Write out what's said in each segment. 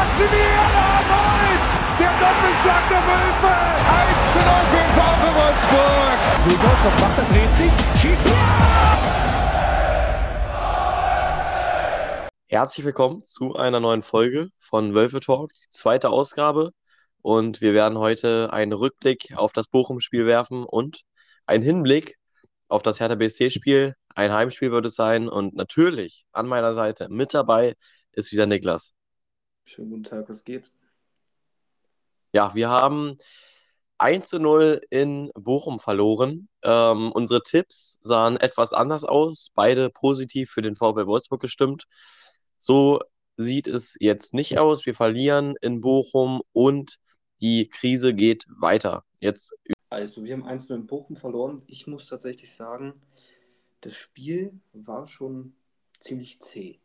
Maximilian Arnold, der Doppelschlag der Wölfe. 1 zu 0 für VfL Wolfsburg. Lugos, was macht er? Dreht sich, schießt. Herzlich willkommen zu einer neuen Folge von Wölfe Talk, die zweite Ausgabe. Und wir werden heute einen Rückblick auf das Bochum-Spiel werfen und einen Hinblick auf das Hertha BSC-Spiel. Ein Heimspiel wird es sein. Und natürlich an meiner Seite mit dabei ist wieder Niklas. Schönen guten Tag, was geht? Ja, wir haben 1 zu 0 in Bochum verloren. Ähm, unsere Tipps sahen etwas anders aus, beide positiv für den VfL Wolfsburg gestimmt. So sieht es jetzt nicht aus. Wir verlieren in Bochum und die Krise geht weiter. Jetzt Also, wir haben 1-0 in Bochum verloren. Ich muss tatsächlich sagen, das Spiel war schon ziemlich zäh.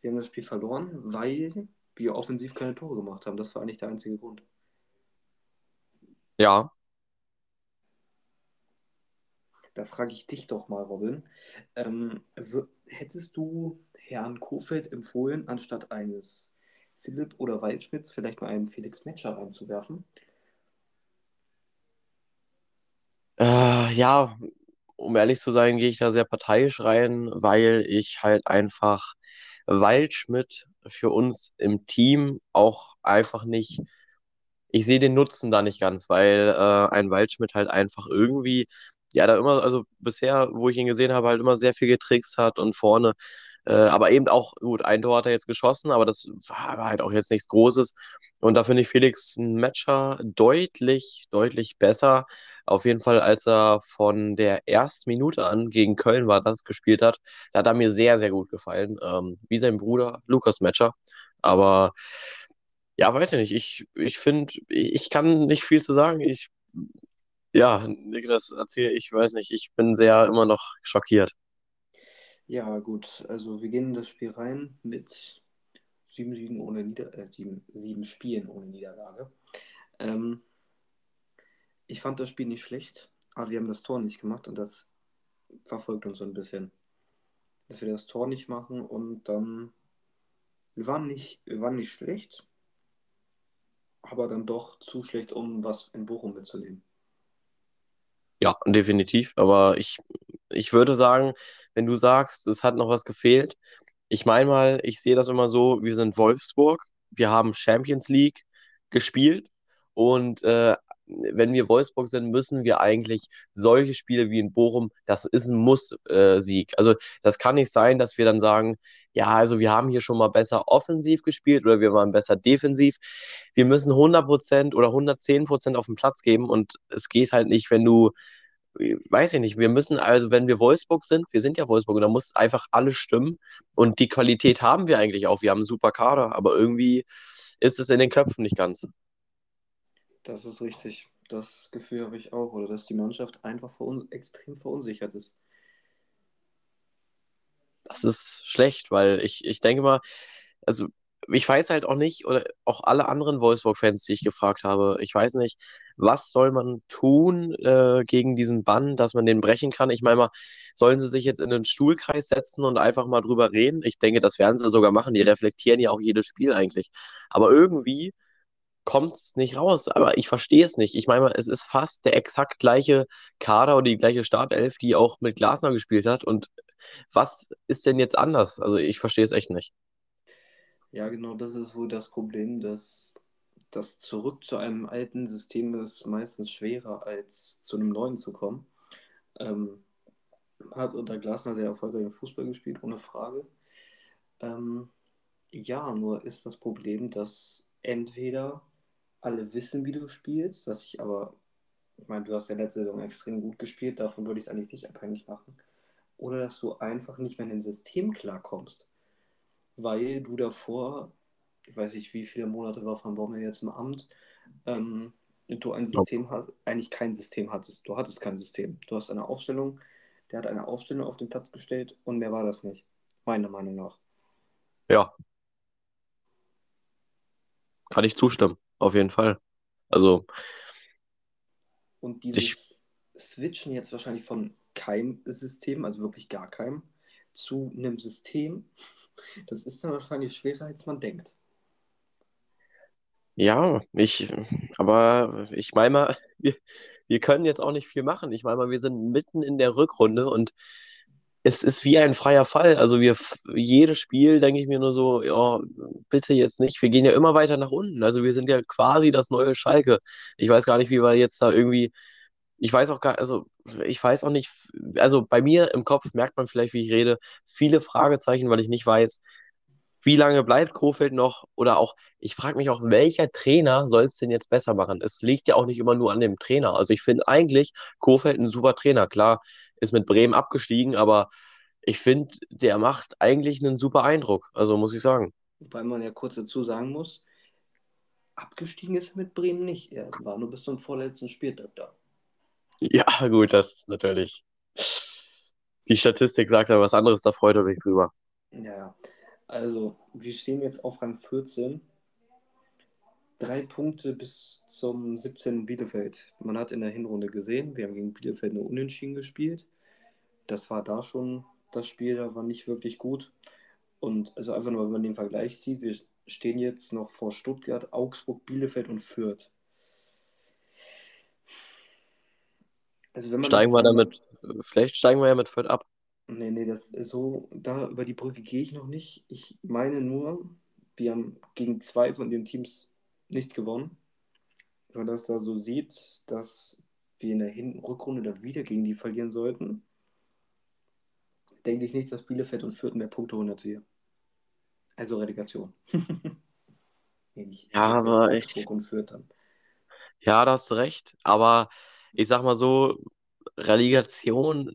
Wir haben das Spiel verloren, weil wir offensiv keine Tore gemacht haben. Das war eigentlich der einzige Grund. ja, Da frage ich dich doch mal, Robin. Ähm, hättest du Herrn Kofeld empfohlen, anstatt eines Philipp oder Waldschmidts vielleicht mal einen Felix Metscher reinzuwerfen? Äh, ja, um ehrlich zu sein, gehe ich da sehr parteiisch rein, weil ich halt einfach Waldschmidt für uns im Team auch einfach nicht, ich sehe den Nutzen da nicht ganz, weil äh, ein Waldschmidt halt einfach irgendwie, ja, da immer, also bisher, wo ich ihn gesehen habe, halt immer sehr viel getrickst hat und vorne, äh, aber eben auch, gut, ein Tor hat er jetzt geschossen, aber das war halt auch jetzt nichts Großes. Und da finde ich Felix Metscher deutlich, deutlich besser. Auf jeden Fall, als er von der ersten Minute an gegen Köln war, das gespielt hat, da hat er mir sehr, sehr gut gefallen. Ähm, wie sein Bruder Lukas Metscher. Aber ja, weiß ich nicht. Ich, ich finde, ich, kann nicht viel zu sagen. Ich, ja, Niklas, erzähl, ich weiß nicht. Ich bin sehr immer noch schockiert. Ja, gut. Also wir gehen in das Spiel rein mit sieben Siegen ohne Nieder äh, sieben, sieben Spielen ohne Niederlage. Ähm, ich fand das Spiel nicht schlecht, aber wir haben das Tor nicht gemacht und das verfolgt uns so ein bisschen. Dass wir das Tor nicht machen und dann. Wir waren nicht, wir waren nicht schlecht, aber dann doch zu schlecht, um was in Bochum mitzunehmen. Ja, definitiv. Aber ich, ich würde sagen, wenn du sagst, es hat noch was gefehlt, ich meine mal, ich sehe das immer so, wir sind Wolfsburg, wir haben Champions League gespielt und äh, wenn wir Wolfsburg sind, müssen wir eigentlich solche Spiele wie in Bochum, das ist ein Muss-Sieg. Also das kann nicht sein, dass wir dann sagen, ja, also wir haben hier schon mal besser offensiv gespielt oder wir waren besser defensiv. Wir müssen 100% oder 110% auf den Platz geben und es geht halt nicht, wenn du weiß ich nicht, wir müssen also, wenn wir Wolfsburg sind, wir sind ja Wolfsburg und da muss einfach alles stimmen und die Qualität haben wir eigentlich auch. Wir haben einen super Kader, aber irgendwie ist es in den Köpfen nicht ganz. Das ist richtig. Das Gefühl habe ich auch, oder dass die Mannschaft einfach verun extrem verunsichert ist. Das ist schlecht, weil ich, ich denke mal, also ich weiß halt auch nicht, oder auch alle anderen Wolfsburg-Fans, die ich gefragt habe, ich weiß nicht, was soll man tun äh, gegen diesen Bann, dass man den brechen kann? Ich meine mal, sollen sie sich jetzt in den Stuhlkreis setzen und einfach mal drüber reden? Ich denke, das werden sie sogar machen. Die reflektieren ja auch jedes Spiel eigentlich. Aber irgendwie kommt es nicht raus. Aber ich verstehe es nicht. Ich meine es ist fast der exakt gleiche Kader oder die gleiche Startelf, die auch mit Glasner gespielt hat. Und was ist denn jetzt anders? Also ich verstehe es echt nicht. Ja, genau, das ist wohl das Problem, dass das zurück zu einem alten System ist meistens schwerer, als zu einem neuen zu kommen. Ähm, hat unter Glasner sehr erfolgreichen Fußball gespielt, ohne Frage. Ähm, ja, nur ist das Problem, dass entweder alle wissen, wie du spielst, was ich aber, ich meine, du hast ja letzte Saison extrem gut gespielt, davon würde ich es eigentlich nicht abhängig machen, oder dass du einfach nicht mehr in dem System klarkommst, weil du davor, ich weiß nicht, wie viele Monate war Van Bommel jetzt im Amt, ähm, du ein System hast, eigentlich kein System hattest. Du hattest kein System. Du hast eine Aufstellung, der hat eine Aufstellung auf den Platz gestellt und mehr war das nicht, meiner Meinung nach. Ja, kann ich zustimmen, auf jeden Fall. Also, Und ich, dieses Switchen jetzt wahrscheinlich von keinem System, also wirklich gar keinem, zu einem System, das ist dann wahrscheinlich schwerer, als man denkt. Ja, ich, aber ich meine mal, wir, wir können jetzt auch nicht viel machen. Ich meine mal, wir sind mitten in der Rückrunde und es ist wie ein freier Fall. Also wir, jedes Spiel denke ich mir nur so, ja, bitte jetzt nicht. Wir gehen ja immer weiter nach unten. Also wir sind ja quasi das neue Schalke. Ich weiß gar nicht, wie wir jetzt da irgendwie, ich weiß auch gar, also ich weiß auch nicht, also bei mir im Kopf merkt man vielleicht, wie ich rede, viele Fragezeichen, weil ich nicht weiß, wie lange bleibt Kofeld noch? Oder auch, ich frage mich auch, welcher Trainer soll es denn jetzt besser machen? Es liegt ja auch nicht immer nur an dem Trainer. Also ich finde eigentlich Kofeld ein super Trainer. Klar, ist mit Bremen abgestiegen, aber ich finde, der macht eigentlich einen super Eindruck. Also muss ich sagen. Wobei man ja kurz dazu sagen muss, abgestiegen ist er mit Bremen nicht. Er war nur bis zum vorletzten Spieltag da. Ja, gut, das ist natürlich. Die Statistik sagt aber was anderes, da freut er sich drüber. Ja, also wir stehen jetzt auf Rang 14. Drei Punkte bis zum 17. Bielefeld. Man hat in der Hinrunde gesehen, wir haben gegen Bielefeld nur unentschieden gespielt. Das war da schon das Spiel, da war nicht wirklich gut. Und also einfach nur, wenn man den Vergleich sieht, wir stehen jetzt noch vor Stuttgart, Augsburg, Bielefeld und Fürth. Also wenn man steigen wir damit, vielleicht steigen wir ja mit Fürth ab. Nee, nee, das ist so, da über die Brücke gehe ich noch nicht. Ich meine nur, wir haben gegen zwei von den Teams nicht gewonnen. Wenn man das da so sieht, dass wir in der Hin Rückrunde dann wieder gegen die verlieren sollten, denke ich nicht, dass Bielefeld und Fürth mehr Punkte holen als wir. Also Relegation. nee, nicht ja, aber ich. Und Fürth dann. Ja, da hast du recht. Aber ich sag mal so, Relegation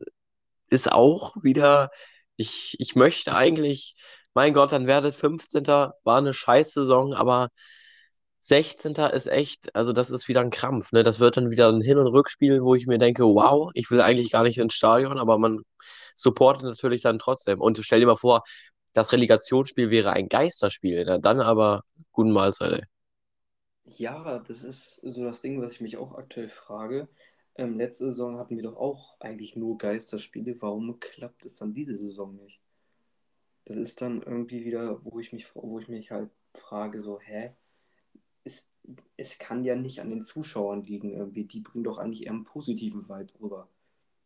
ist auch wieder, ich, ich möchte eigentlich, mein Gott, dann werdet 15. War eine Scheißsaison, aber 16. ist echt, also das ist wieder ein Krampf. Ne? Das wird dann wieder ein Hin- und Rückspiel, wo ich mir denke, wow, ich will eigentlich gar nicht ins Stadion, aber man supportet natürlich dann trotzdem. Und stell dir mal vor, das Relegationsspiel wäre ein Geisterspiel. Ne? Dann aber guten Mahlzeit, ey. Ja, das ist so das Ding, was ich mich auch aktuell frage. Ähm, letzte Saison hatten wir doch auch eigentlich nur Geisterspiele. Warum klappt es dann diese Saison nicht? Das ist dann irgendwie wieder, wo ich mich, wo ich mich halt frage, so, hä? Es, es kann ja nicht an den Zuschauern liegen irgendwie. Die bringen doch eigentlich eher einen positiven Vibe rüber.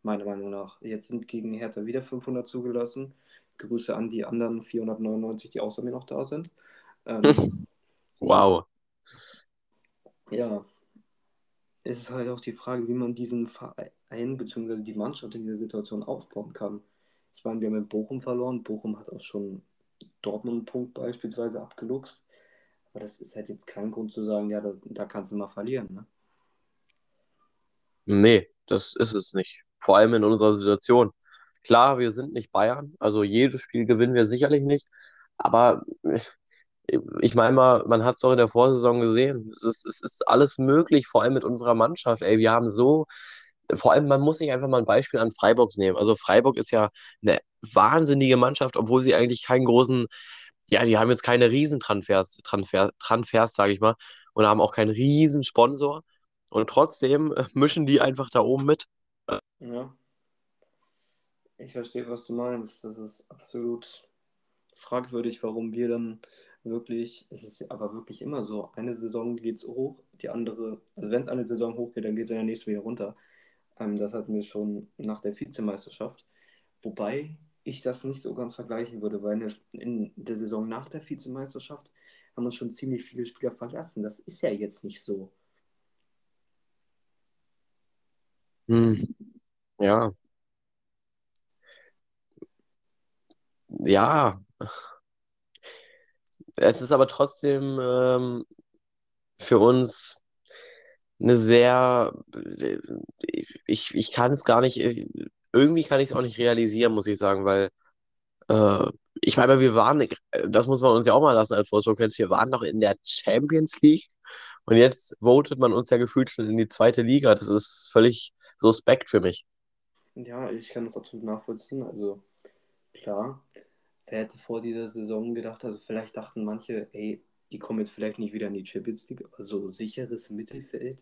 Meiner Meinung nach. Jetzt sind gegen Hertha wieder 500 zugelassen. Grüße an die anderen 499, die außer mir noch da sind. Ähm, wow. Ja, es ist halt auch die Frage, wie man diesen Verein bzw. die Mannschaft in dieser Situation aufbauen kann. Ich meine, wir haben mit Bochum verloren. Bochum hat auch schon Dortmund einen Punkt beispielsweise abgeluchst. Aber das ist halt jetzt kein Grund zu sagen, ja, da, da kannst du mal verlieren. Ne? Nee, das ist es nicht. Vor allem in unserer Situation. Klar, wir sind nicht Bayern, also jedes Spiel gewinnen wir sicherlich nicht. Aber ich meine mal, man hat es doch in der Vorsaison gesehen. Es ist, es ist alles möglich, vor allem mit unserer Mannschaft. Ey, wir haben so, vor allem, man muss sich einfach mal ein Beispiel an Freiburg nehmen. Also Freiburg ist ja eine wahnsinnige Mannschaft, obwohl sie eigentlich keinen großen, ja, die haben jetzt keine Riesentransfers, Transfer, Transfers, sage ich mal, und haben auch keinen Riesensponsor. Und trotzdem äh, mischen die einfach da oben mit. Ja. Ich verstehe, was du meinst. Das ist absolut fragwürdig, warum wir dann wirklich, es ist aber wirklich immer so, eine Saison geht es hoch, die andere, also wenn es eine Saison hochgeht, dann geht es in der nächsten wieder runter. Ähm, das hatten wir schon nach der Vizemeisterschaft. Wobei ich das nicht so ganz vergleichen würde, weil in der Saison nach der Vizemeisterschaft haben uns schon ziemlich viele Spieler verlassen. Das ist ja jetzt nicht so. Hm. Ja. Ja, es ist aber trotzdem ähm, für uns eine sehr, ich, ich kann es gar nicht, irgendwie kann ich es auch nicht realisieren, muss ich sagen, weil äh, ich meine, wir waren, das muss man uns ja auch mal lassen als Wolfsburg-Fans, wir waren noch in der Champions League und jetzt votet man uns ja gefühlt schon in die zweite Liga. Das ist völlig suspekt für mich. Ja, ich kann das absolut nachvollziehen. Also klar, wer hätte vor dieser Saison gedacht, also vielleicht dachten manche, ey, die kommen jetzt vielleicht nicht wieder in die Champions League, aber so sicheres Mittelfeld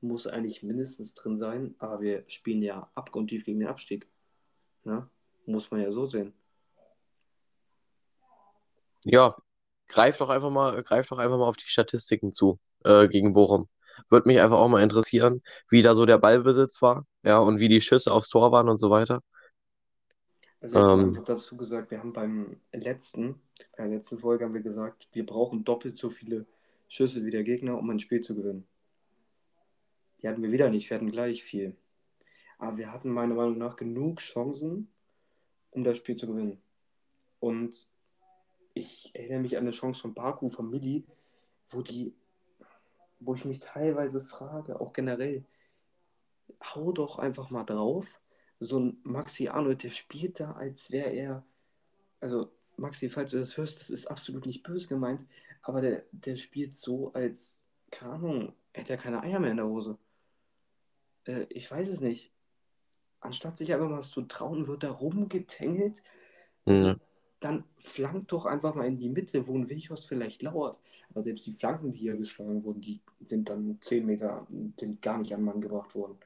muss eigentlich mindestens drin sein, aber wir spielen ja abgrundtief gegen den Abstieg. Ne? Muss man ja so sehen. Ja, greif doch einfach mal, greif doch einfach mal auf die Statistiken zu. äh, gegen Bochum. Würde mich einfach auch mal interessieren, wie da so der Ballbesitz war, ja, und wie die Schüsse aufs Tor waren und so weiter. Also jetzt mal Ähm, einfach dazu gesagt, wir haben beim letzten, bei der letzten Folge haben wir gesagt, wir brauchen doppelt so viele Schüsse wie der Gegner, um ein Spiel zu gewinnen. Die hatten wir wieder nicht, wir hatten gleich viel. Aber wir hatten meiner Meinung nach genug Chancen, um das Spiel zu gewinnen. Und ich erinnere mich an eine Chance von Baku, von Mili, wo die, wo ich mich teilweise frage, auch generell, hau doch einfach mal drauf. So ein Maxi Arnold, der spielt da, als wäre er, also Maxi, falls du das hörst, das ist absolut nicht böse gemeint, aber der, der spielt so, als, keine Ahnung, hätte er keine Eier mehr in der Hose. Äh, ich weiß es nicht. Anstatt sich einfach mal zu trauen, wird er rumgetängelt. Also, mh. dann flankt doch einfach mal in die Mitte, wo ein Weghorst vielleicht lauert. Aber selbst die Flanken, die hier geschlagen wurden, die sind dann 10 Meter, sind gar nicht an Mann gebracht worden.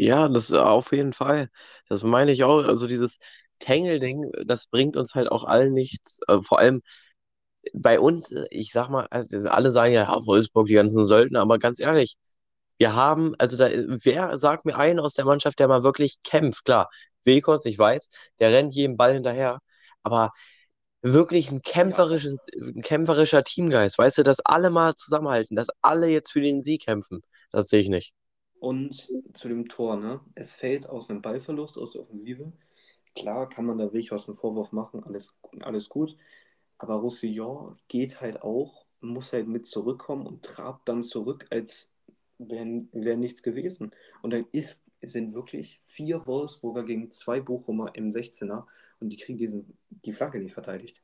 Ja, das äh, auf jeden Fall. Das meine ich auch. Also dieses Tangle-Ding, das bringt uns halt auch allen nichts. Äh, vor allem bei uns, äh, ich sag mal, also alle sagen ja, ja, Wolfsburg, die ganzen Söldner, aber ganz ehrlich, wir haben, also da, wer sagt mir einen aus der Mannschaft, der mal wirklich kämpft? Klar, Wekos, ich weiß, der rennt jedem Ball hinterher, aber wirklich ein kämpferisches, ein kämpferischer Teamgeist, weißt du, dass alle mal zusammenhalten, dass alle jetzt für den Sieg kämpfen, das sehe ich nicht. Und zu dem Tor, ne? Es fällt aus einem Ballverlust aus der Offensive. Klar kann man da Weghorst einen Vorwurf machen, alles, alles gut. Aber Roussillon geht halt auch, muss halt mit zurückkommen und trabt dann zurück, als wäre wär nichts gewesen. Und dann ist, sind wirklich vier Wolfsburger gegen zwei Bochumer im 16er und die kriegen diesen, die Flanke nicht verteidigt.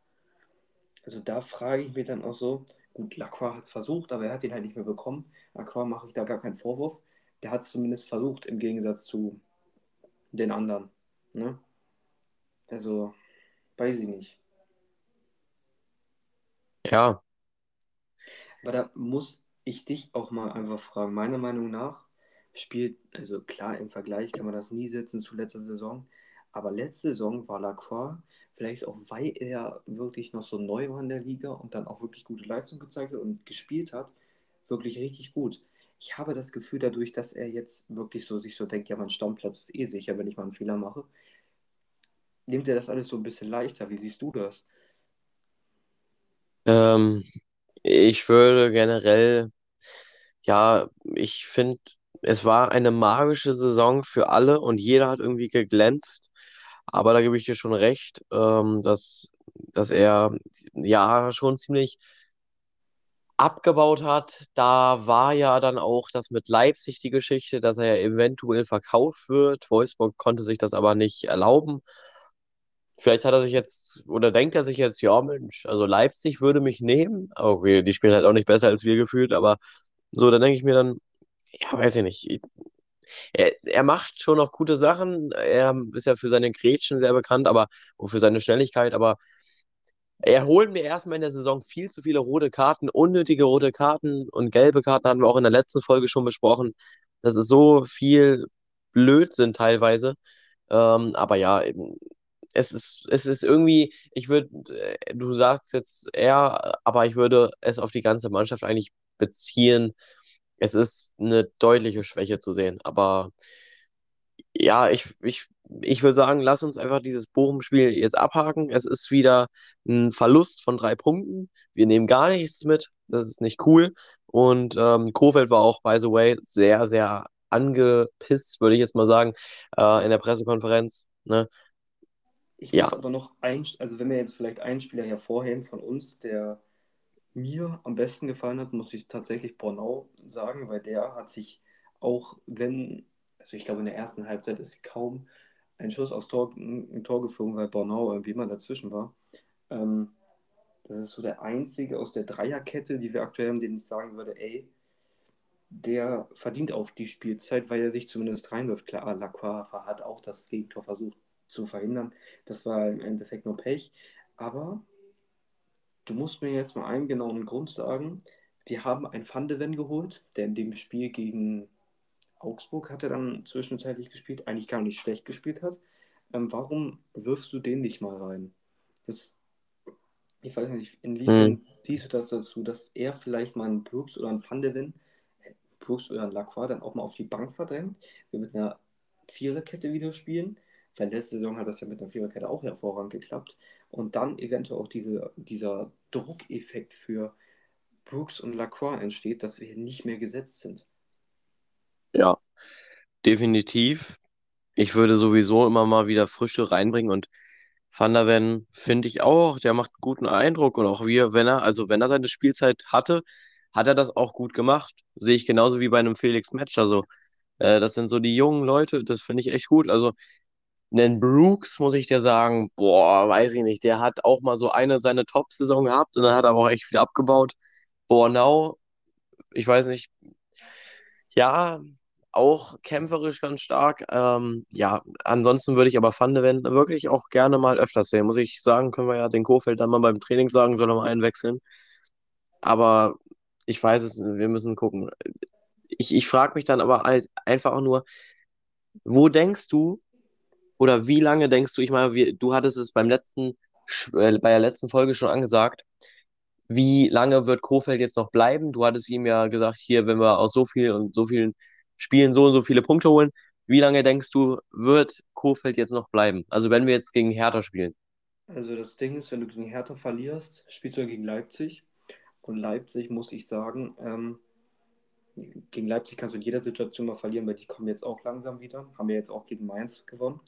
Also da frage ich mich dann auch so, gut, Lacroix hat es versucht, aber er hat ihn halt nicht mehr bekommen. Lacroix mache ich da gar keinen Vorwurf. Der hat es zumindest versucht, im Gegensatz zu den anderen. Ne? Also, weiß ich nicht. Ja, Aber da muss ich dich auch mal einfach fragen. Meiner Meinung nach spielt, also klar, im Vergleich kann man das nie setzen zu letzter Saison, aber letzte Saison war Lacroix, vielleicht auch weil er wirklich noch so neu war in der Liga und dann auch wirklich gute Leistung gezeigt hat und gespielt hat, wirklich richtig gut. Ich habe das Gefühl, dadurch, dass er jetzt wirklich so sich so denkt, ja, mein Stammplatz ist eh sicher, wenn ich mal einen Fehler mache, nimmt er das alles so ein bisschen leichter. Wie siehst du das? ähm, ich würde generell, ja, ich finde, es war eine magische Saison für alle und jeder hat irgendwie geglänzt. Aber da gebe ich dir schon recht, ähm, dass, dass er ja schon ziemlich abgebaut hat. Da war ja dann auch das mit Leipzig die Geschichte, dass er eventuell verkauft wird. Wolfsburg konnte sich das aber nicht erlauben. Vielleicht hat er sich jetzt oder denkt er sich jetzt, ja Mensch, also Leipzig würde mich nehmen. Okay, die spielen halt auch nicht besser als wir gefühlt, aber so, dann denke ich mir dann, ja, weiß ich nicht. Er, er macht schon noch gute Sachen. Er ist ja für seine Grätschen sehr bekannt, aber und für seine Schnelligkeit, aber er holt mir erstmal in der Saison viel zu viele rote Karten, unnötige rote Karten und gelbe Karten hatten wir auch in der letzten Folge schon besprochen. Das ist so viel Blödsinn teilweise. Ähm, aber ja, es ist, es ist irgendwie, ich würde, du sagst jetzt er, aber ich würde es auf die ganze Mannschaft eigentlich beziehen. Es ist eine deutliche Schwäche zu sehen, aber ja, ich, ich, ich würde sagen, lass uns einfach dieses Bochum-Spiel jetzt abhaken. Es ist wieder ein Verlust von drei Punkten. Wir nehmen gar nichts mit. Das ist nicht cool. Und ähm, Kofeld war auch, by the way, sehr, sehr angepisst, würde ich jetzt mal sagen, äh, in der Pressekonferenz. Ne? Ich Ja, muss aber noch ein, also wenn wir jetzt vielleicht einen Spieler hervorheben von uns, der mir am besten gefallen hat, muss ich tatsächlich Bornau sagen, weil der hat sich auch, wenn, also ich glaube in der ersten Halbzeit ist kaum ein Schuss aufs Tor, ein Tor geflogen, weil Bornau irgendwie immer dazwischen war. Ähm, das ist so der einzige aus der Dreierkette, die wir aktuell haben, den ich sagen würde, ey, der verdient auch die Spielzeit, weil er sich zumindest reinwirft. Klar, Lacroix hat auch das Gegentor versucht zu verhindern. Das war im Endeffekt nur Pech. Aber du musst mir jetzt mal einen genauen Grund sagen. Wir haben einen Van de Ven geholt, der in dem Spiel gegen Augsburg hat er dann zwischenzeitlich gespielt, eigentlich gar nicht schlecht gespielt hat. Ähm, warum wirfst du den nicht mal rein? Das, ich weiß nicht, inwiefern siehst du das dazu, dass er vielleicht mal einen Brooks oder einen Van de Ven, äh, Brooks oder einen Lacroix dann auch mal auf die Bank verdrängt, wir mit einer Viererkette wieder spielen, weil letzte Saison hat das ja mit einer Viererkette auch hervorragend geklappt und dann eventuell auch diese, dieser Druckeffekt für Brooks und Lacroix entsteht, dass wir nicht mehr gesetzt sind. Ja, definitiv. Ich würde sowieso immer mal wieder Frische reinbringen und Van der Ven finde ich auch, der macht einen guten Eindruck und auch wir, wenn er, also wenn er seine Spielzeit hatte, hat er das auch gut gemacht. Sehe ich genauso wie bei einem Felix Match. Also, äh, das sind so die jungen Leute, das finde ich echt gut. Also, einen Brooks, muss ich dir sagen, boah, weiß ich nicht, der hat auch mal so eine seine Top-Saison gehabt und dann hat er aber auch echt viel abgebaut. Bornau, ich weiß nicht, ja, auch kämpferisch ganz stark. Ähm, ja, ansonsten würde ich aber Van de Ven wirklich auch gerne mal öfters sehen. Muss ich sagen, können wir ja den Kofeld dann mal beim Training sagen, soll er mal einwechseln. Aber ich weiß es, wir müssen gucken. Ich, ich frage mich dann aber halt einfach auch nur, wo denkst du oder wie lange denkst du, ich meine, wir, du hattest es beim letzten, äh, bei der letzten Folge schon angesagt, wie lange wird Kofeld jetzt noch bleiben? Du hattest ihm ja gesagt, hier, wenn wir aus so vielen und so vielen Spielen so und so viele Punkte holen, wie lange denkst du, wird Kofeld jetzt noch bleiben? Also wenn wir jetzt gegen Hertha spielen. Also das Ding ist, wenn du gegen Hertha verlierst, spielst du ja gegen Leipzig. Und Leipzig, muss ich sagen, ähm, gegen Leipzig kannst du in jeder Situation mal verlieren, weil die kommen jetzt auch langsam wieder. Haben wir jetzt auch gegen Mainz gewonnen.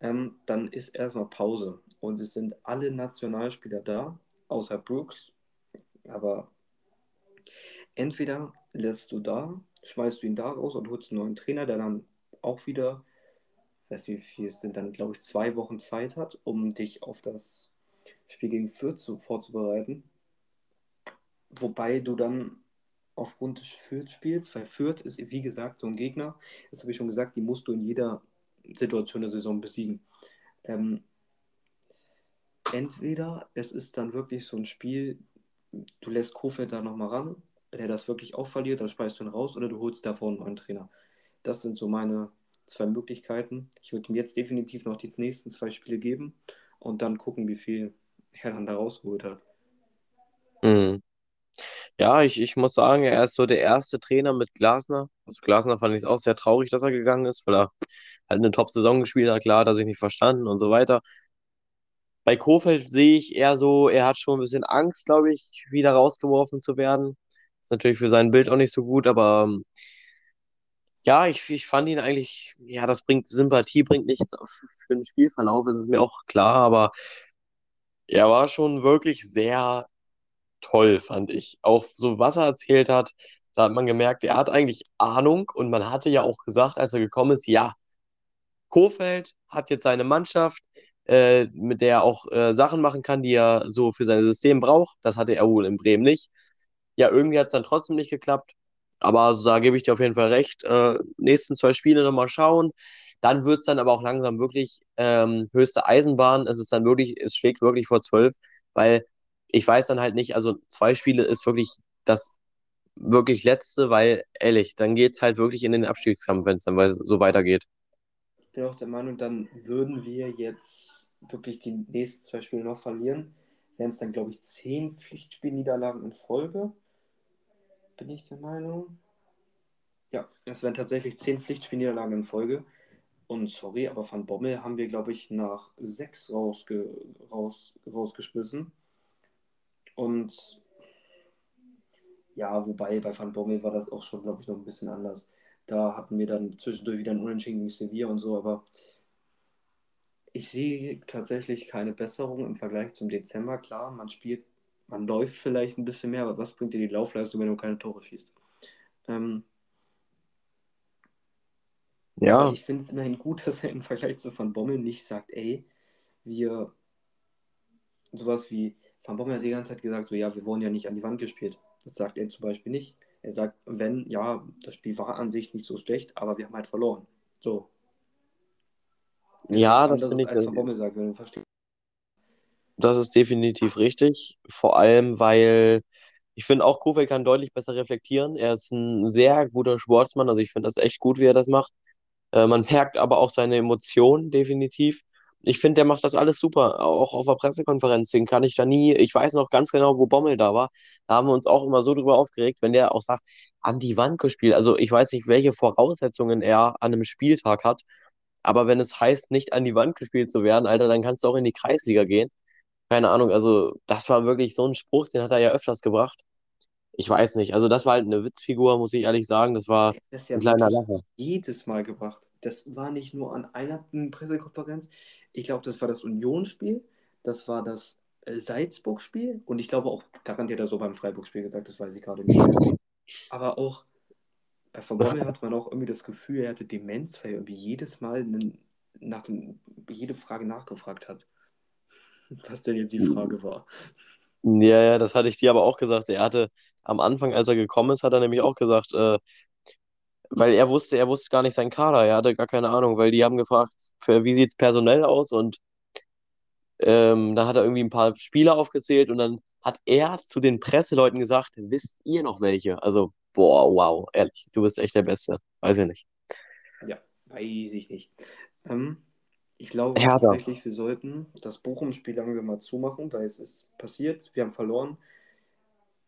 Ähm, dann ist erstmal Pause. Und es sind alle Nationalspieler da, außer Brooks. Aber entweder lässt du da schmeißt du ihn da raus und holst einen neuen Trainer, der dann auch wieder, ich weiß nicht wie viel es sind, dann glaube ich zwei Wochen Zeit hat, um dich auf das Spiel gegen Fürth zu, vorzubereiten. Wobei du dann aufgrund des Fürth spielst, weil Fürth ist wie gesagt so ein Gegner, das habe ich schon gesagt, die musst du in jeder Situation der Saison besiegen. Ähm, entweder es ist dann wirklich so ein Spiel, du lässt Kofeld da nochmal ran, wenn er das wirklich auch verliert, dann speist du ihn raus oder du holst davor einen neuen Trainer. Das sind so meine zwei Möglichkeiten. Ich würde ihm jetzt definitiv noch die nächsten zwei Spiele geben und dann gucken, wie viel er dann da rausgeholt hat. Mhm. Ja, ich, ich muss sagen, er ist so der erste Trainer mit Glasner. Also Glasner fand ich es auch sehr traurig, dass er gegangen ist, weil er halt eine Top-Saison gespielt hat, klar, dass ich nicht verstanden und so weiter. Bei Kofeld sehe ich eher so, er hat schon ein bisschen Angst, glaube ich, wieder rausgeworfen zu werden. Ist natürlich für sein Bild auch nicht so gut, aber ähm, ja, ich, ich fand ihn eigentlich, ja, das bringt Sympathie, bringt nichts für den Spielverlauf, ist mir auch klar, aber er war schon wirklich sehr toll, fand ich. Auch so, was er erzählt hat, da hat man gemerkt, er hat eigentlich Ahnung und man hatte ja auch gesagt, als er gekommen ist, ja, Kofeld hat jetzt seine Mannschaft, äh, mit der er auch äh, Sachen machen kann, die er so für sein System braucht. Das hatte er wohl in Bremen nicht ja, irgendwie hat es dann trotzdem nicht geklappt. Aber also, da gebe ich dir auf jeden Fall recht. Äh, nächsten zwei Spiele nochmal schauen. Dann wird es dann aber auch langsam wirklich ähm, höchste Eisenbahn. Es ist dann wirklich, es schlägt wirklich vor zwölf, weil ich weiß dann halt nicht, also zwei Spiele ist wirklich das wirklich letzte, weil ehrlich, dann geht es halt wirklich in den Abstiegskampf, wenn es dann so weitergeht. Ich bin auch der Meinung, dann würden wir jetzt wirklich die nächsten zwei Spiele noch verlieren. Wären es dann, glaube ich, zehn Pflichtspielniederlagen in Folge bin ich der Meinung. Ja, es wären tatsächlich zehn Pflichtspielniederlagen in Folge. Und sorry, aber Van Bommel haben wir, glaube ich, nach sechs rausge raus rausgeschmissen. Und ja, wobei bei Van Bommel war das auch schon, glaube ich, noch ein bisschen anders. Da hatten wir dann zwischendurch wieder ein Unentschieden gegen Sevilla und so, aber ich sehe tatsächlich keine Besserung im Vergleich zum Dezember. Klar, man spielt man läuft vielleicht ein bisschen mehr, aber was bringt dir die Laufleistung, wenn du keine Tore schießt? Ähm, ja. Ich finde es immerhin gut, dass er im Vergleich zu Van Bommel nicht sagt, ey, wir sowas wie, Van Bommel hat die ganze Zeit gesagt, so ja, wir wurden ja nicht an die Wand gespielt. Das sagt er zum Beispiel nicht. Er sagt, wenn, ja, das Spiel war an sich nicht so schlecht, aber wir haben halt verloren. So. Ja, das, finde ich. Als Van Bommel sagt, wenn du verstehst. Das ist definitiv richtig. Vor allem, weil ich finde auch, Kofeld kann deutlich besser reflektieren. Er ist ein sehr guter Sportsmann. Also ich finde das echt gut, wie er das macht. Äh, man merkt aber auch seine Emotionen definitiv. ich finde, der macht das alles super. Auch auf der Pressekonferenz, den kann ich da nie. Ich weiß noch ganz genau, wo Bommel da war. Da haben wir uns auch immer so drüber aufgeregt, wenn der auch sagt, an die Wand gespielt. Also ich weiß nicht, welche Voraussetzungen er an einem Spieltag hat. Aber wenn es heißt, nicht an die Wand gespielt zu werden, Alter, dann kannst du auch in die Kreisliga gehen. Keine Ahnung, also das war wirklich so ein Spruch, den hat er ja öfters gebracht. Ich weiß nicht, also das war halt eine Witzfigur, muss ich ehrlich sagen. Das war Das ja ein kleiner Lacher. jedes Mal gebracht. Das war nicht nur an einer Pressekonferenz. Ich glaube, das war das Union-Spiel, das war das äh, Salzburg-Spiel und ich glaube auch, garantiert hat er so beim Freiburg-Spiel gesagt, das weiß ich gerade nicht. Aber auch bei Van Bommel hat man auch irgendwie das Gefühl, er hatte Demenz, weil er irgendwie jedes Mal einen, nach, jede Frage nachgefragt hat. Was denn jetzt die Frage war. Ja, ja, das hatte ich dir aber auch gesagt. Er hatte am Anfang, als er gekommen ist, hat er nämlich auch gesagt, äh, weil er wusste, er wusste gar nicht seinen Kader, er hatte gar keine Ahnung, weil die haben gefragt, wie sieht es personell aus und ähm, da hat er irgendwie ein paar Spieler aufgezählt und dann hat er zu den Presseleuten gesagt, wisst ihr noch welche? Also, boah, wow, ehrlich, du bist echt der Beste. Weiß ich nicht. Ja, weiß ich nicht. Ähm, ich glaube Hertha. tatsächlich, wir sollten das Bochum-Spiel langsam mal zumachen, weil es ist passiert, wir haben verloren.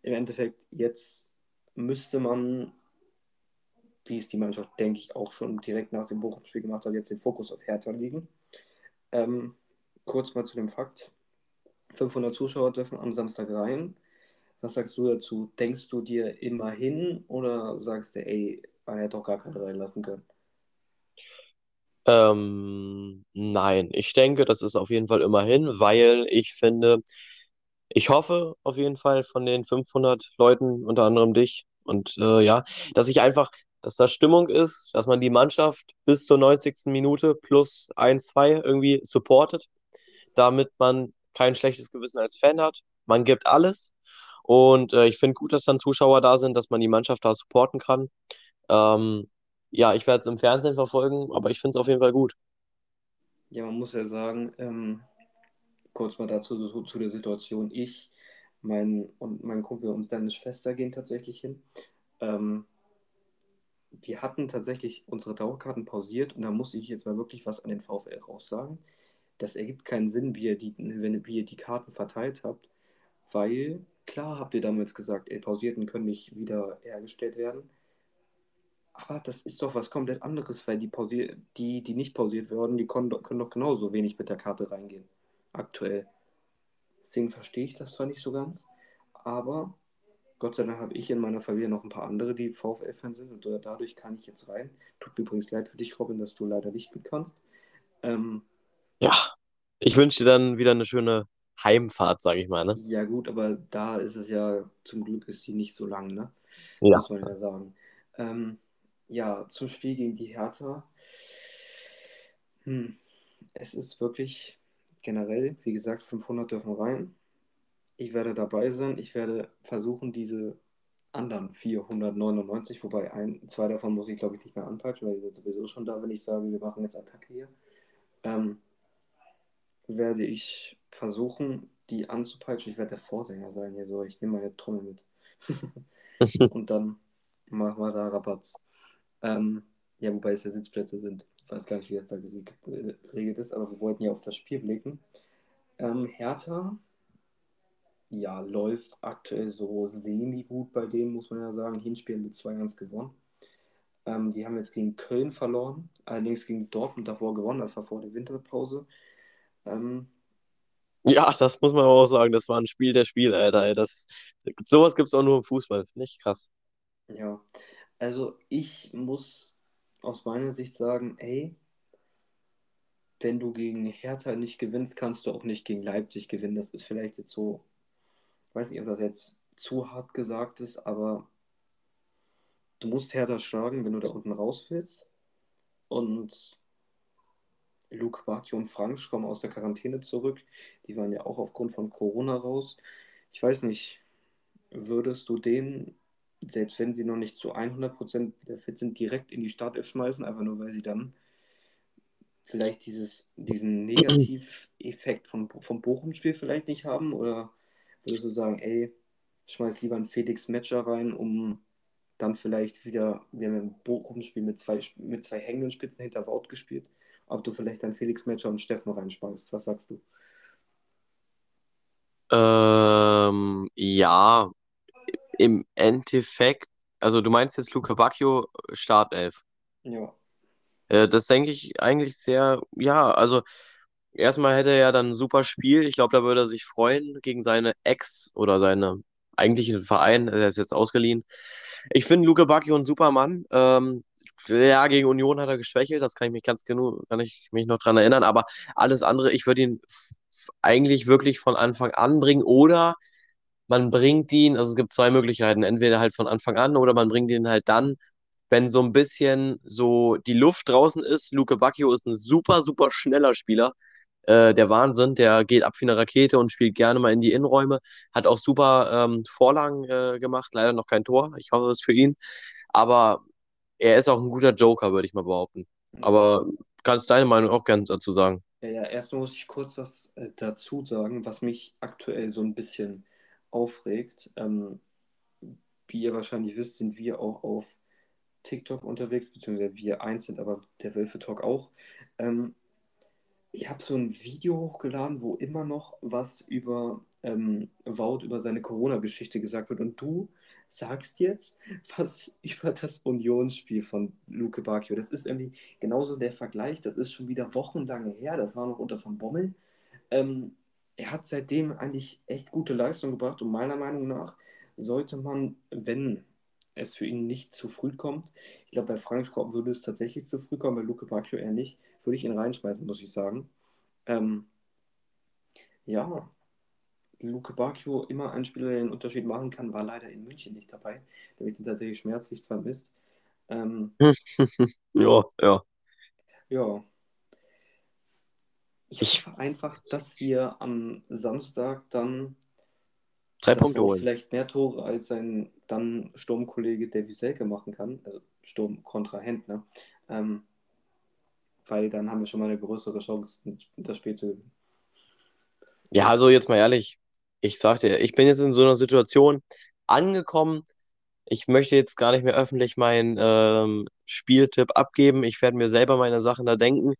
Im Endeffekt, jetzt müsste man, wie es die Mannschaft, denke ich, auch schon direkt nach dem Bochum-Spiel gemacht hat, jetzt den Fokus auf Hertha legen. Ähm, kurz mal zu dem Fakt. 500 Zuschauer dürfen am Samstag rein. Was sagst du dazu? Denkst du dir immerhin oder sagst du, ey, man hätte doch gar keine reinlassen können? Ähm, nein, ich denke, das ist auf jeden Fall immerhin, weil ich finde, ich hoffe auf jeden Fall von den 500 Leuten, unter anderem dich, und äh, ja, dass ich einfach, dass da Stimmung ist, dass man die Mannschaft bis zur 90. Minute plus 1, 2 irgendwie supportet, damit man kein schlechtes Gewissen als Fan hat. Man gibt alles und äh, ich finde gut, dass dann Zuschauer da sind, dass man die Mannschaft da supporten kann. Ähm, ja, ich werde es im Fernsehen verfolgen, aber ich finde es auf jeden Fall gut. Ja, man muss ja sagen, ähm, kurz mal dazu zu, zu der Situation. Ich, mein und mein Kumpel und seine Schwester gehen tatsächlich hin. Ähm, wir hatten tatsächlich unsere Dauerkarten pausiert und da muss ich jetzt mal wirklich was an den VfL raussagen. Das ergibt keinen Sinn, wie ihr die, wenn, wie ihr die Karten verteilt habt, weil klar habt ihr damals gesagt, ey, Pausierten können nicht wieder hergestellt werden. Aber das ist doch was komplett anderes, weil die, pausier die, die nicht pausiert werden, die können, doch- können doch genauso wenig mit der Karte reingehen. Aktuell. Deswegen verstehe ich das zwar nicht so ganz, aber Gott sei Dank habe ich in meiner Familie noch ein paar andere, die VfL-Fans sind und dadurch kann ich jetzt rein. Tut mir übrigens leid für dich, Robin, dass du leider nicht mit kannst. Ähm, Ja, ich wünsche dir dann wieder eine schöne Heimfahrt, sage ich mal, ne? ja gut, aber da ist es ja, zum Glück ist sie nicht so lang, ne? Ja. Muss man ja sagen. Ähm, ja, zum Spiel gegen die Hertha. Hm. Es ist wirklich generell, wie gesagt, 500 dürfen rein. Ich werde dabei sein. Ich werde versuchen, diese anderen 499, wobei ein, zwei davon muss ich, glaube ich, nicht mehr anpeitschen, weil die sind sowieso schon da, wenn ich sage, wir machen jetzt Attacke hier. Ähm, werde ich versuchen, die anzupeitschen. Ich werde der Vorsänger sein hier so. Ich nehme meine Trommel mit. Und dann machen wir da Rabatz. Ähm, ja, wobei es ja Sitzplätze sind. Ich weiß gar nicht, wie das da äh, geregelt ist, aber wir wollten ja auf das Spiel blicken. Ähm, Hertha, ja, läuft aktuell so semi-gut bei denen, muss man ja sagen. Hinspiel mit 2-1 gewonnen. Ähm, die haben jetzt gegen Köln verloren, allerdings gegen Dortmund davor gewonnen. Das war vor der Winterpause. Ähm, Ja, das muss man aber auch sagen. Das war ein Spiel der Spiele, Alter. Das, sowas gibt es auch nur im Fußball. Finde ich krass. ja, also ich muss aus meiner Sicht sagen, ey, wenn du gegen Hertha nicht gewinnst, kannst du auch nicht gegen Leipzig gewinnen. Das ist vielleicht jetzt so, ich weiß nicht, ob das jetzt zu hart gesagt ist, aber du musst Hertha schlagen, wenn du da unten raus willst. Und Luke Bacchio und Frank kommen aus der Quarantäne zurück. Die waren ja auch aufgrund von Corona raus. Ich weiß nicht, würdest du den, selbst wenn sie noch nicht zu 100% wieder fit sind, direkt in die Startelf schmeißen, einfach nur weil sie dann vielleicht dieses, diesen Negativeffekt vom, vom Bochum-Spiel vielleicht nicht haben? Oder würdest du sagen, ey, schmeiß lieber einen Felix Metscher rein, um dann vielleicht wieder, wir haben ein Bochum-Spiel mit zwei, mit zwei hängenden Spitzen hinter Wout gespielt, ob du vielleicht dann Felix Metscher und Steffen reinspeist. Was sagst du? Ähm, ja, im Endeffekt, also du meinst jetzt Luca Bacchio Startelf. Ja. Äh, das denke ich eigentlich sehr, ja, also erstmal hätte er ja dann ein super Spiel. Ich glaube, da würde er sich freuen gegen seine Ex oder seine eigentlichen Verein. Er ist jetzt ausgeliehen. Ich finde Luca Bacchio ein super Mann. Ähm, ja, gegen Union hat er geschwächelt, das kann ich mich ganz genug, kann ich mich noch dran erinnern, aber alles andere, ich würde ihn eigentlich wirklich von Anfang an bringen oder man bringt ihn, also es gibt zwei Möglichkeiten, entweder halt von Anfang an oder man bringt ihn halt dann, wenn so ein bisschen so die Luft draußen ist. Luke Bacchio ist ein super, super schneller Spieler. Äh, der Wahnsinn, der geht ab wie eine Rakete und spielt gerne mal in die Innenräume. Hat auch super ähm, Vorlagen äh, gemacht, leider noch kein Tor. Ich hoffe es für ihn. Aber er ist auch ein guter Joker, würde ich mal behaupten. Aber kannst deine Meinung auch gerne dazu sagen? Ja, ja, erstmal muss ich kurz was äh, dazu sagen, was mich aktuell so ein bisschen aufregt. Ähm, wie ihr wahrscheinlich wisst, sind wir auch auf TikTok unterwegs, beziehungsweise wir einzeln, aber der Wölfe Talk auch. Ähm, ich habe so ein Video hochgeladen, wo immer noch was über ähm, Wout, über seine Corona-Geschichte gesagt wird. Und du sagst jetzt was über das Unionsspiel von Luke Bacchio. Das ist irgendwie genauso der Vergleich. Das ist schon wieder wochenlange her. Das war noch unter von Bommel. Ähm, er hat seitdem eigentlich echt gute Leistung gebracht und meiner Meinung nach sollte man, wenn es für ihn nicht zu früh kommt, ich glaube, bei Frank Schraub würde es tatsächlich zu früh kommen, bei Luke Bacchio eher nicht, würde ich ihn reinschmeißen, muss ich sagen. Ähm, ja, Luke Bacchio immer ein Spieler, der den Unterschied machen kann, war leider in München nicht dabei. Da wird ihn tatsächlich schmerzlich vermisst. Ähm, ja, ja. Ja. Ich Ich- hoffe einfach, dass wir am Samstag dann Drei Punkte holen. vielleicht mehr Tore als sein dann Sturmkollege Davy Selke machen kann. Also Sturm kontra Händler. Ähm, weil dann haben wir schon mal eine größere Chance, das Spiel zu gewinnen. Ja, also jetzt mal ehrlich, ich sag dir, ich bin jetzt in so einer Situation angekommen. Ich möchte jetzt gar nicht mehr öffentlich meinen ähm, Spieltipp abgeben. Ich werde mir selber meine Sachen da denken.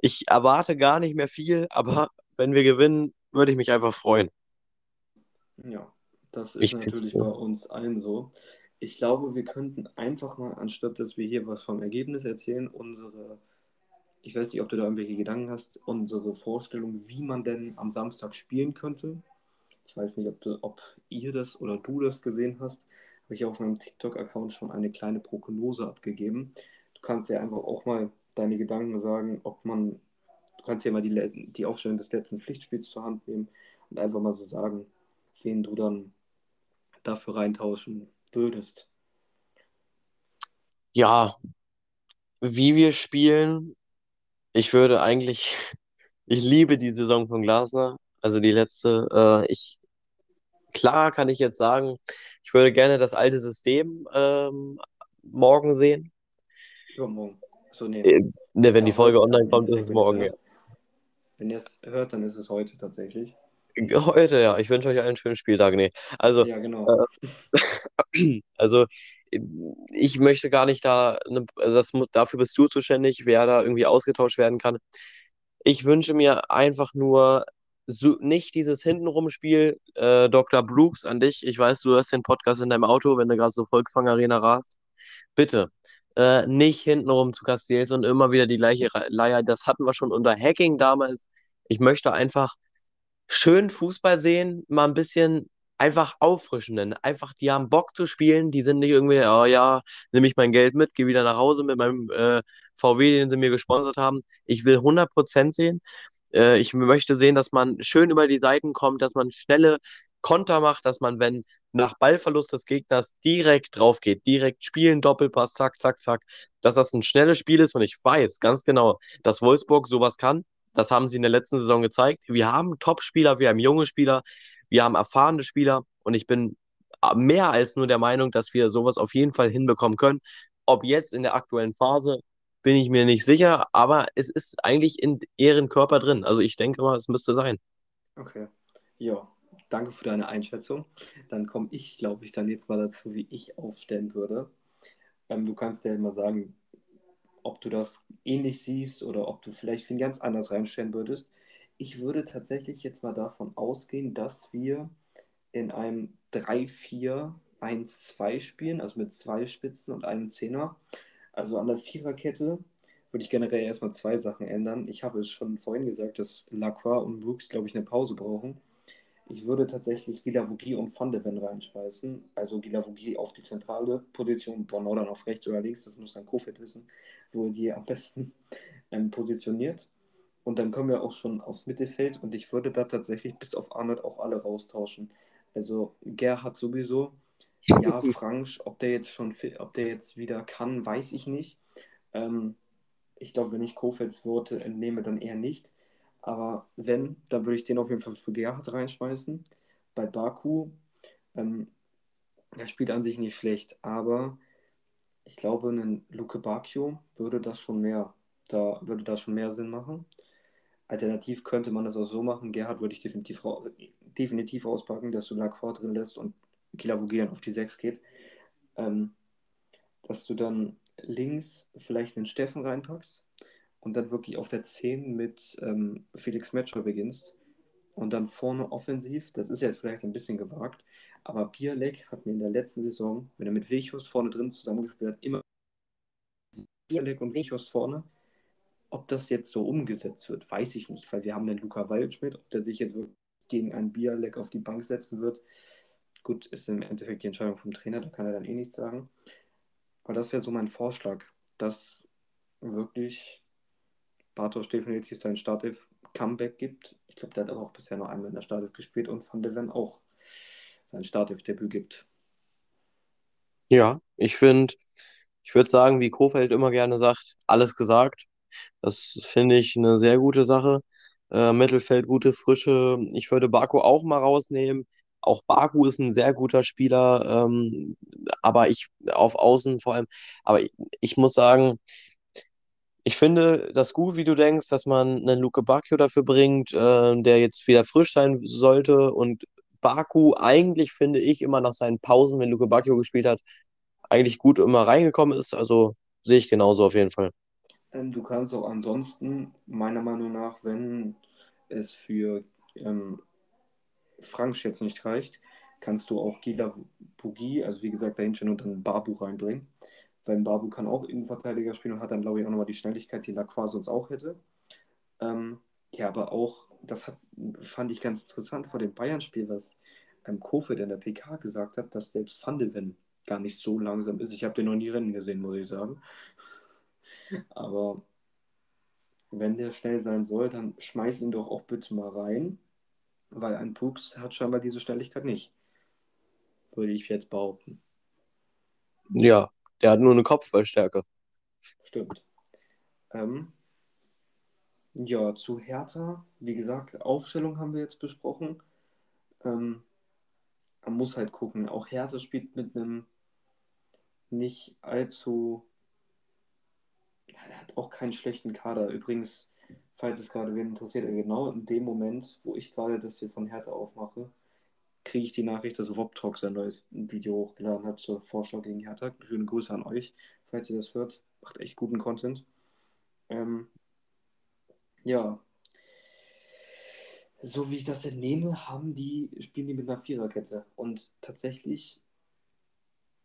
Ich erwarte gar nicht mehr viel, aber wenn wir gewinnen, würde ich mich einfach freuen. Ja, das ist Ich natürlich bei uns allen so. Ich glaube, wir könnten einfach mal, anstatt dass wir hier was vom Ergebnis erzählen, unsere, ich weiß nicht, ob du da irgendwelche Gedanken hast, unsere Vorstellung, wie man denn am Samstag spielen könnte. Ich weiß nicht, ob, du, ob ihr das oder du das gesehen hast. Habe ich auf meinem TikTok-Account schon eine kleine Prognose abgegeben. Du kannst ja einfach auch mal deine Gedanken sagen, ob man, du kannst ja mal die, die Aufstellung des letzten Pflichtspiels zur Hand nehmen und einfach mal so sagen, wen du dann dafür reintauschen würdest. Ja, wie wir spielen, ich würde eigentlich, ich liebe die Saison von Glasner, also die letzte. Äh, ich, klar kann ich jetzt sagen, ich würde gerne das alte System ähm, morgen sehen. Übermorgen. So, nee. Äh, ne, wenn die Ja, Folge heute, online kommt, ist es morgen, ja. Wenn ihr es hört, dann ist es heute tatsächlich. Heute, ja. Ich wünsche euch einen schönen Spieltag. Nee. Also, Ja, genau. also ich möchte gar nicht da, ne, also das muss, dafür bist du zuständig, wer da irgendwie ausgetauscht werden kann. Ich wünsche mir einfach nur so, nicht dieses Hintenrum-Spiel. Äh, Dr. Brooks, an dich. Ich weiß, du hörst den Podcast in deinem Auto, wenn du gerade so Volkswagen Arena rast. Bitte, äh, nicht hintenrum zu Castells und immer wieder die gleiche Leier. Das hatten wir schon unter Hacking damals. Ich möchte einfach schön Fußball sehen, mal ein bisschen einfach auffrischen. Einfach, die haben Bock zu spielen, die sind nicht irgendwie, oh ja, nehme ich mein Geld mit, gehe wieder nach Hause mit meinem äh, VW, den sie mir gesponsert haben. Ich will 100% sehen. Äh, ich möchte sehen, dass man schön über die Seiten kommt, dass man schnelle Konter macht, dass man, wenn nach Ballverlust des Gegners direkt drauf geht, direkt spielen, Doppelpass, zack, zack, zack, dass das ein schnelles Spiel ist und ich weiß ganz genau, dass Wolfsburg sowas kann. Das haben sie in der letzten Saison gezeigt. Wir haben Top-Spieler, wir haben junge Spieler, wir haben erfahrene Spieler und ich bin mehr als nur der Meinung, dass wir sowas auf jeden Fall hinbekommen können. Ob jetzt in der aktuellen Phase, bin ich mir nicht sicher, aber es ist eigentlich in ihren Körper drin. Also ich denke mal, es müsste sein. Okay. Ja, danke für deine Einschätzung. Dann komme ich, glaube ich, dann jetzt mal dazu, wie ich aufstellen würde. Ähm, du kannst ja immer sagen, ob du das ähnlich siehst oder ob du vielleicht ihn ganz anders reinstellen würdest. Ich würde tatsächlich jetzt mal davon ausgehen, dass wir in einem 3-4-1-2 spielen, also mit zwei Spitzen und einem Zehner. Also an der Viererkette würde ich generell erstmal zwei Sachen ändern. Ich habe es schon vorhin gesagt, dass Lacroix und Brooks, glaube ich, eine Pause brauchen. Ich würde tatsächlich Gilavogi und Van de Ven reinschmeißen. Also Gilavogi auf die zentrale Position, Bornau dann auf rechts oder links, das muss dann Kofit wissen, wo er die am besten ähm, positioniert. Und dann kommen wir auch schon aufs Mittelfeld und ich würde da tatsächlich bis auf Arnold auch alle raustauschen. Also Gerhard sowieso. Ja, Fransch, ob der jetzt schon ob der jetzt wieder kann, weiß ich nicht. Ähm, ich glaube, wenn ich Kofels Worte entnehme, dann eher nicht. Aber wenn, dann würde ich den auf jeden Fall für Gerhard reinschmeißen. Bei Baku, ähm, der spielt an sich nicht schlecht, aber ich glaube, ein Luke Bacchio würde das schon mehr, da würde das schon mehr Sinn machen. Alternativ könnte man das auch so machen. Gerhard würde ich definitiv, definitiv auspacken, dass du Lacroix drin lässt und Kilavogi dann auf die 6 geht. Ähm, dass du dann links vielleicht einen Steffen reinpackst und dann wirklich auf der 10 mit ähm, Felix Metscher beginnst und dann vorne offensiv, das ist jetzt vielleicht ein bisschen gewagt, aber Bierleck hat mir in der letzten Saison, wenn er mit Wechhorst vorne drin zusammengespielt hat, immer Bierleck und Wechhorst vorne ob das jetzt so umgesetzt wird, weiß ich nicht, weil wir haben den Luca Waldschmidt, ob der sich jetzt wirklich gegen einen Bierleck auf die Bank setzen wird. Gut, ist im Endeffekt die Entscheidung vom Trainer, da kann er dann eh nichts sagen. Aber das wäre so mein Vorschlag, dass wirklich Bartosz definitiv sein Startelf-Comeback gibt. Ich glaube, der hat aber auch bisher noch einmal in der Startelf gespielt und Van der Ven auch sein Startelf-Debüt gibt. Ja, ich finde, ich würde sagen, wie Kofeld immer gerne sagt, alles gesagt. Das finde ich eine sehr gute Sache. Äh, Mittelfeld gute Frische. Ich würde Baku auch mal rausnehmen. Auch Baku ist ein sehr guter Spieler, ähm, aber ich auf Außen vor allem. Aber ich, ich muss sagen, ich finde das gut, wie du denkst, dass man einen Luke Bacchio dafür bringt, äh, der jetzt wieder frisch sein sollte. Und Baku eigentlich, finde ich, immer nach seinen Pausen, wenn Luke Bacchio gespielt hat, eigentlich gut immer reingekommen ist. Also sehe ich genauso auf jeden Fall. Ähm, du kannst auch ansonsten, meiner Meinung nach, wenn es für ähm, Frank jetzt nicht reicht, kannst du auch Gila Bugi, also wie gesagt, dahinter und dann Babu reinbringen. Weil Babu kann auch Innenverteidiger spielen und hat dann, glaube ich, auch nochmal die Schnelligkeit, die Lacroix sonst auch hätte. Ähm, ja, aber auch, das hat, fand ich ganz interessant vor dem Bayern-Spiel, was ähm, Kofeld in der PK gesagt hat, dass selbst Van de Ven gar nicht so langsam ist. Ich habe den noch nie rennen gesehen, muss ich sagen. Aber wenn der schnell sein soll, dann schmeiß ihn doch auch bitte mal rein, weil ein Pux hat scheinbar diese Schnelligkeit nicht. Würde ich jetzt behaupten. Ja, der hat nur eine Kopfballstärke. Stimmt. Ähm, ja, zu Hertha, wie gesagt, Aufstellung haben wir jetzt besprochen. Ähm, man muss halt gucken. Auch Hertha spielt mit einem nicht allzu er hat auch keinen schlechten Kader. Übrigens, falls es gerade wen interessiert, genau in dem Moment, wo ich gerade das hier von Hertha aufmache, kriege ich die Nachricht, dass Wobtalk sein neues Video hochgeladen hat zur Vorschau gegen Hertha. Schöne Grüße an euch, falls ihr das hört. Macht echt guten Content. Ähm, ja. So wie ich das entnehme, haben die, spielen die mit einer Viererkette. Und tatsächlich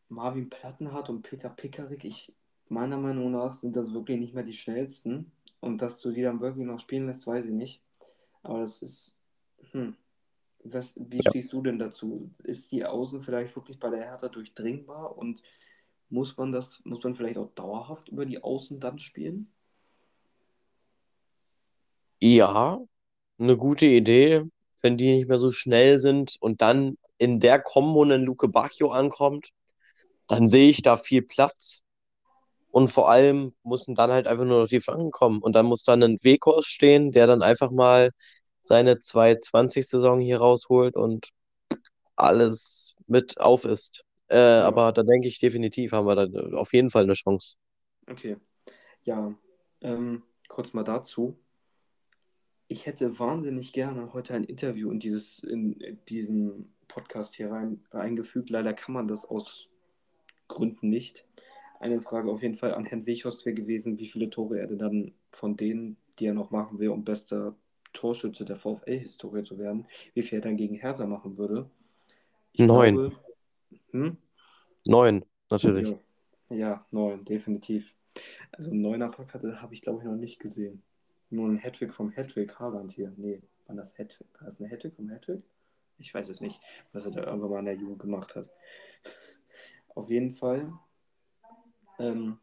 Marvin Plattenhardt und Peter Pickerick, ich meiner Meinung nach sind das wirklich nicht mehr die schnellsten. Und dass du die dann wirklich noch spielen lässt, weiß ich nicht. Aber das ist. Hm. Was, wie ja. stehst du denn dazu? Ist die Außen vielleicht wirklich bei der Hertha durchdringbar und muss man das, muss man vielleicht auch dauerhaft über die Außen dann spielen? Ja, eine gute Idee, wenn die nicht mehr so schnell sind und dann in der Kombo ein Luke Bacchio ankommt, dann sehe ich da viel Platz. Und vor allem mussten dann halt einfach nur noch die Flanken kommen. Und dann muss dann ein Wekos stehen, der dann einfach mal seine 220-Saison hier rausholt und alles mit auf ist. Äh, ja. Aber da denke ich definitiv, haben wir da auf jeden Fall eine Chance. Okay. Ja, ähm, kurz mal dazu. Ich hätte wahnsinnig gerne heute ein Interview in, dieses, in diesen Podcast hier rein, eingefügt. Leider kann man das aus Gründen nicht. eine Frage auf jeden Fall an Herrn Weghorst wäre gewesen, wie viele Tore er denn dann von denen, die er noch machen will, um bester Torschütze der VfL-Historie zu werden, wie viel er dann gegen Hertha machen würde. Ich neun. Glaube, hm? Neun, natürlich. Ja, ja, neun, definitiv. Also einen Neuner-Pack habe ich, glaube ich, noch nicht gesehen. Nur ein Hattrick vom Hattrick Haaland hier. Nee, war das Hattrick? War das ein Hattrick vom Hattrick? Ich weiß es nicht, was er da irgendwann mal in der Jugend gemacht hat. Auf jeden Fall. Ähm,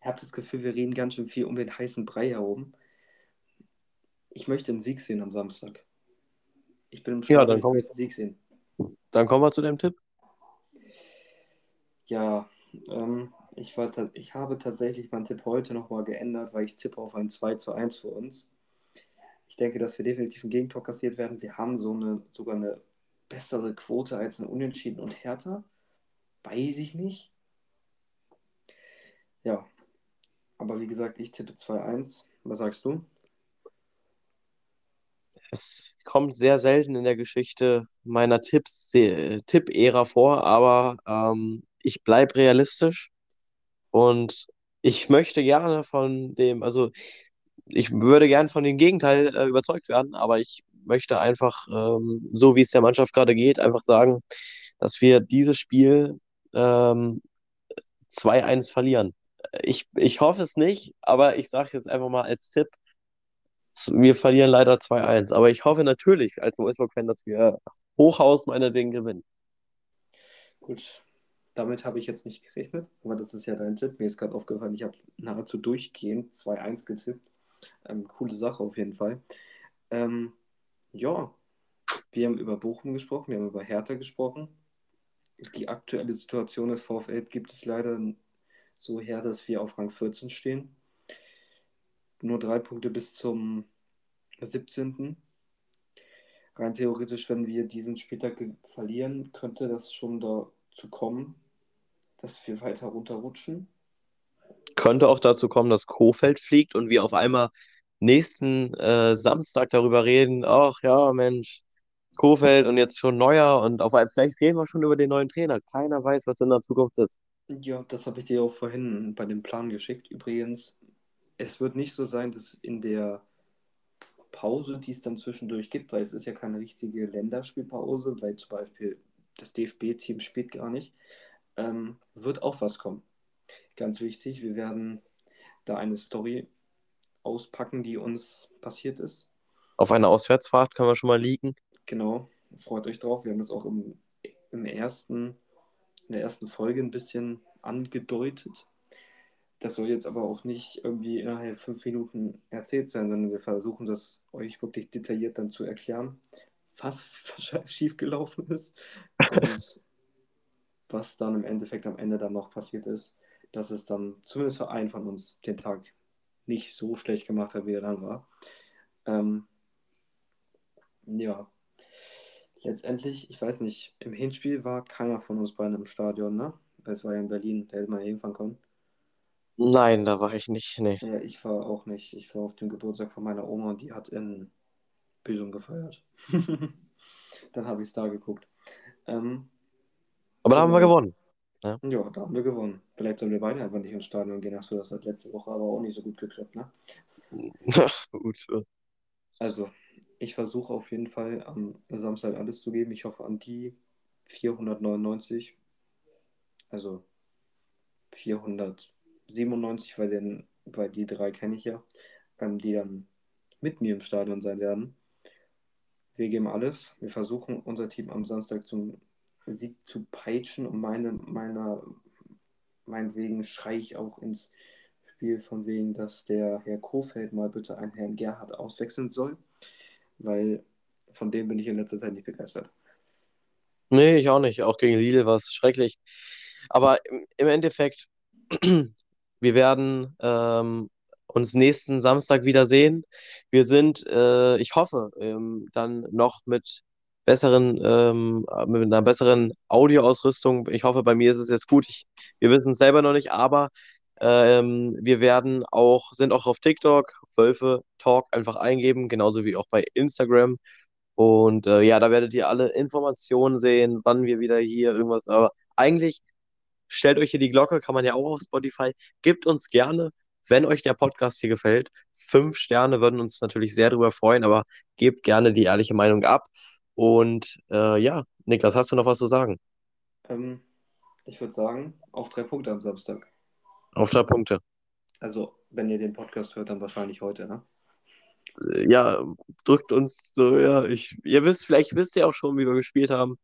ich habe das Gefühl, wir reden ganz schön viel um den heißen Brei herum. Ich möchte einen Sieg sehen am Samstag. Ich bin im Stadion, ja, dann kommen wir Sieg sehen. Dann kommen wir zu dem Tipp. Ja, ähm, ich, war ich habe tatsächlich meinen Tipp heute nochmal geändert, weil ich tippe auf ein 2 zu 1 für uns. Ich denke, dass wir definitiv ein Gegentor kassiert werden. Wir haben so eine, sogar eine bessere Quote als ein Unentschieden und härter. Weiß ich nicht. Ja. Aber wie gesagt, ich tippe 2-1. Was sagst du? Es kommt sehr selten in der Geschichte meiner äh, Tipp-Ära vor, aber ähm, ich bleibe realistisch und ich möchte gerne von dem, also ich würde gerne von dem Gegenteil äh, überzeugt werden, aber ich möchte einfach, ähm, so wie es der Mannschaft gerade geht, einfach sagen, dass wir dieses Spiel ähm, 2-1 verlieren. Ich, ich hoffe es nicht, aber ich sage jetzt einfach mal als Tipp, wir verlieren leider 2-1. Aber ich hoffe natürlich als Wolfsburg-Fan, dass wir Hochhaus meinetwegen gewinnen. Gut, damit habe ich jetzt nicht gerechnet, aber das ist ja dein Tipp. Mir ist gerade aufgefallen, ich habe nahezu durchgehend 2-1 getippt. Ähm, coole Sache auf jeden Fall. Ähm, ja, wir haben über Bochum gesprochen, wir haben über Hertha gesprochen. Die aktuelle Situation des VfL gibt es leider so her, dass wir auf Rang 14 stehen. Nur drei Punkte bis zum 17. Rein theoretisch, wenn wir diesen Spieltag verlieren, könnte das schon dazu kommen, dass wir weiter runterrutschen. Könnte auch dazu kommen, dass Kofeld fliegt und wir auf einmal nächsten äh, Samstag darüber reden, ach ja, Mensch, Kofeld und jetzt schon neuer und auf einmal, vielleicht reden wir schon über den neuen Trainer. Keiner weiß, was in der Zukunft ist. Ja, das habe ich dir auch vorhin bei dem Plan geschickt. Übrigens, es wird nicht so sein, dass in der Pause, die es dann zwischendurch gibt, weil es ist ja keine richtige Länderspielpause, weil zum Beispiel das DFB-Team spielt gar nicht, ähm, wird auch was kommen. Ganz wichtig, wir werden da eine Story auspacken, die uns passiert ist. Auf einer Auswärtsfahrt können wir schon mal liegen. Genau, freut euch drauf. Wir haben das auch im, im ersten, in der ersten Folge ein bisschen angedeutet. Das soll jetzt aber auch nicht irgendwie innerhalb fünf Minuten erzählt sein, sondern wir versuchen das euch wirklich detailliert dann zu erklären, was schief gelaufen ist und was dann im Endeffekt am Ende dann noch passiert ist, dass es dann zumindest für einen von uns den Tag nicht so schlecht gemacht hat, wie er dann war. Ähm, ja, letztendlich, ich weiß nicht, im Hinspiel war keiner von uns beiden im Stadion, ne? Es war ja in Berlin, da hätte man hinfahren können. Nein, da war ich nicht, nee. Ja, ich war auch nicht. Ich war auf dem Geburtstag von meiner Oma und die hat in Büsum gefeiert. Dann habe ich es da geguckt. Ähm, aber da haben wir gewonnen. Ja. ja, da haben wir gewonnen. Vielleicht sollen wir beide einfach nicht ins Stadion gehen. Hast du das hat letzte Woche aber auch nicht so gut geklappt, ne? gut. Also, ich versuche auf jeden Fall am Samstag alles zu geben. Ich hoffe an die 499. Also 497, weil, den, weil die drei kenne ich ja, ähm, die dann mit mir im Stadion sein werden. Wir geben alles. Wir versuchen unser Team am Samstag zum Sieg zu peitschen und meine, meiner, meinetwegen schreie ich auch ins Spiel von wegen, dass der Herr Kofeld mal bitte einen Herrn Gerhard auswechseln soll, weil von dem bin ich in letzter Zeit nicht begeistert. Nee, ich auch nicht. Auch gegen Lille war es schrecklich. Aber im Endeffekt, wir werden ähm, uns nächsten Samstag wiedersehen. Wir sind, äh, ich hoffe, ähm, dann noch mit besseren, ähm, mit einer besseren Audioausrüstung. Ich hoffe, bei mir ist es jetzt gut. Ich, wir wissen es selber noch nicht, aber ähm, wir werden auch, sind auch auf TikTok, Wölfe Talk einfach eingeben, genauso wie auch bei Instagram. Und äh, ja, da werdet ihr alle Informationen sehen, wann wir wieder hier irgendwas. Aber eigentlich stellt euch hier die Glocke, kann man ja auch auf Spotify. Gebt uns gerne, wenn euch der Podcast hier gefällt, fünf Sterne würden uns natürlich sehr darüber freuen, aber gebt gerne die ehrliche Meinung ab. Und äh, ja, Niklas, hast du noch was zu sagen? Ähm, ich würde sagen, auf drei Punkte am Samstag. Auf drei Punkte. Also, wenn ihr den Podcast hört, dann wahrscheinlich heute, ne? Äh, ja, drückt uns so, ja, ich, ihr wisst, vielleicht wisst ihr auch schon, wie wir gespielt haben.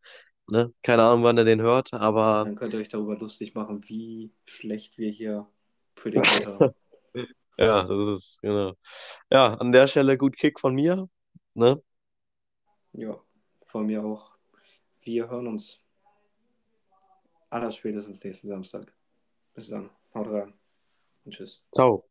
Ne? Keine Ahnung, wann ihr den hört, aber. Dann könnt ihr euch darüber lustig machen, wie schlecht wir hier predicted haben. ja, das ist, genau. Ja, an der Stelle gut Kick von mir. Ne? Ja, von mir auch. Wir hören uns allerspätestens nächsten Samstag. Bis dann. Haut rein. Und tschüss. Ciao.